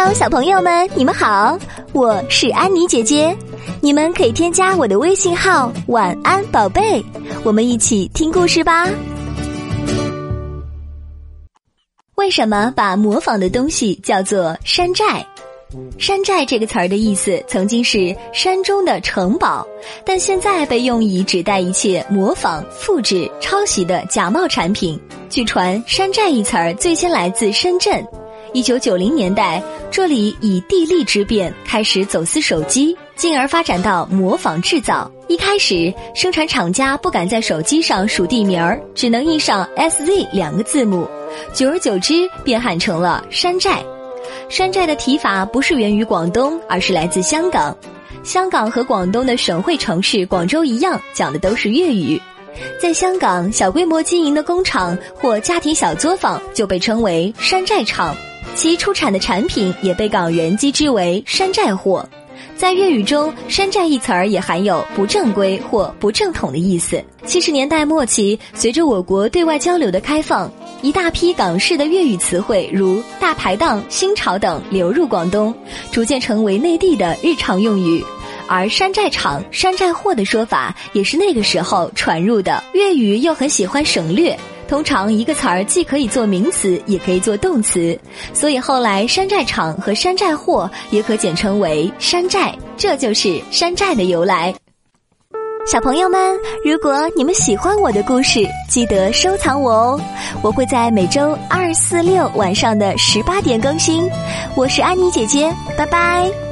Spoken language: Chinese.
Hello，小朋友们，你们好，我是安妮姐姐。你们可以添加我的微信号“晚安宝贝”，我们一起听故事吧。为什么把模仿的东西叫做山寨？山寨这个词儿的意思曾经是山中的城堡，但现在被用以指代一切模仿、复制、抄袭的假冒产品。据传，山寨一词儿最先来自深圳。一九九零年代，这里以地利之便开始走私手机，进而发展到模仿制造。一开始，生产厂家不敢在手机上署地名儿，只能印上 “SZ” 两个字母，久而久之便喊成了山寨。山寨的提法不是源于广东，而是来自香港。香港和广东的省会城市广州一样，讲的都是粤语。在香港，小规模经营的工厂或家庭小作坊就被称为山寨厂。其出产的产品也被港人讥之为山寨货，在粤语中，“山寨”一词儿也含有不正规或不正统的意思。七十年代末期，随着我国对外交流的开放，一大批港式的粤语词汇，如“大排档”“新潮”等流入广东，逐渐成为内地的日常用语。而“山寨厂”“山寨货”的说法也是那个时候传入的。粤语又很喜欢省略。通常一个词儿既可以做名词，也可以做动词，所以后来山寨厂和山寨货也可简称为山寨，这就是山寨的由来。小朋友们，如果你们喜欢我的故事，记得收藏我哦，我会在每周二、四、六晚上的十八点更新。我是安妮姐姐，拜拜。